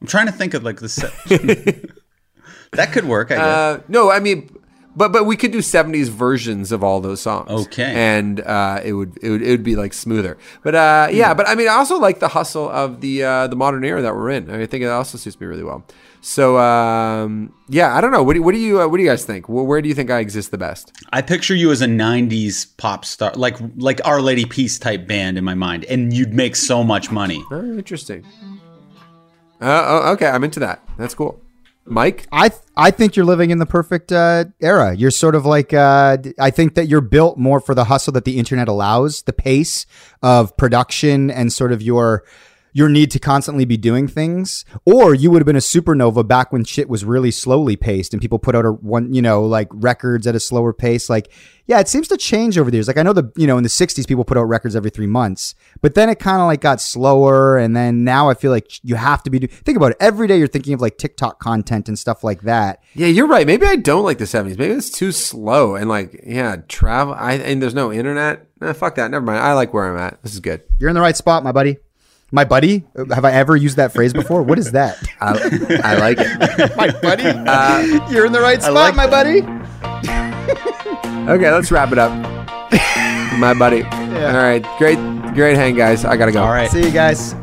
I'm trying to think of like the. Se- that could work, I guess. Uh, no, I mean, but but we could do '70s versions of all those songs. Okay. and uh, it would it would it would be like smoother. But uh, Hmm. yeah, but I mean, I also like the hustle of the uh, the modern era that we're in. I, mean, I think it also suits me really well. So um, yeah, I don't know. What do, what do you uh, what do you guys think? Where, where do you think I exist the best? I picture you as a '90s pop star, like like Our Lady Peace type band in my mind, and you'd make so much money. Oh, interesting. Uh, oh, okay, I'm into that. That's cool. Mike, I th- I think you're living in the perfect uh, era. You're sort of like uh, I think that you're built more for the hustle that the internet allows, the pace of production, and sort of your your need to constantly be doing things. Or you would have been a supernova back when shit was really slowly paced and people put out a one, you know, like records at a slower pace. Like, yeah, it seems to change over the years. Like I know the you know in the '60s people put out records every three months, but then it kind of like got slower, and then now I feel like you have to be. Do- Think about it. Every day you're thinking of like TikTok content and stuff like that. Yeah, you're right. Maybe I don't like the 70s. Maybe it's too slow and like, yeah, travel. I and there's no internet. Eh, fuck that. Never mind. I like where I'm at. This is good. You're in the right spot, my buddy. My buddy? Have I ever used that phrase before? What is that? I, I like it. my buddy? Uh, You're in the right spot, like my buddy. Okay, let's wrap it up. My buddy. All right, great, great hang, guys. I gotta go. All right. See you guys.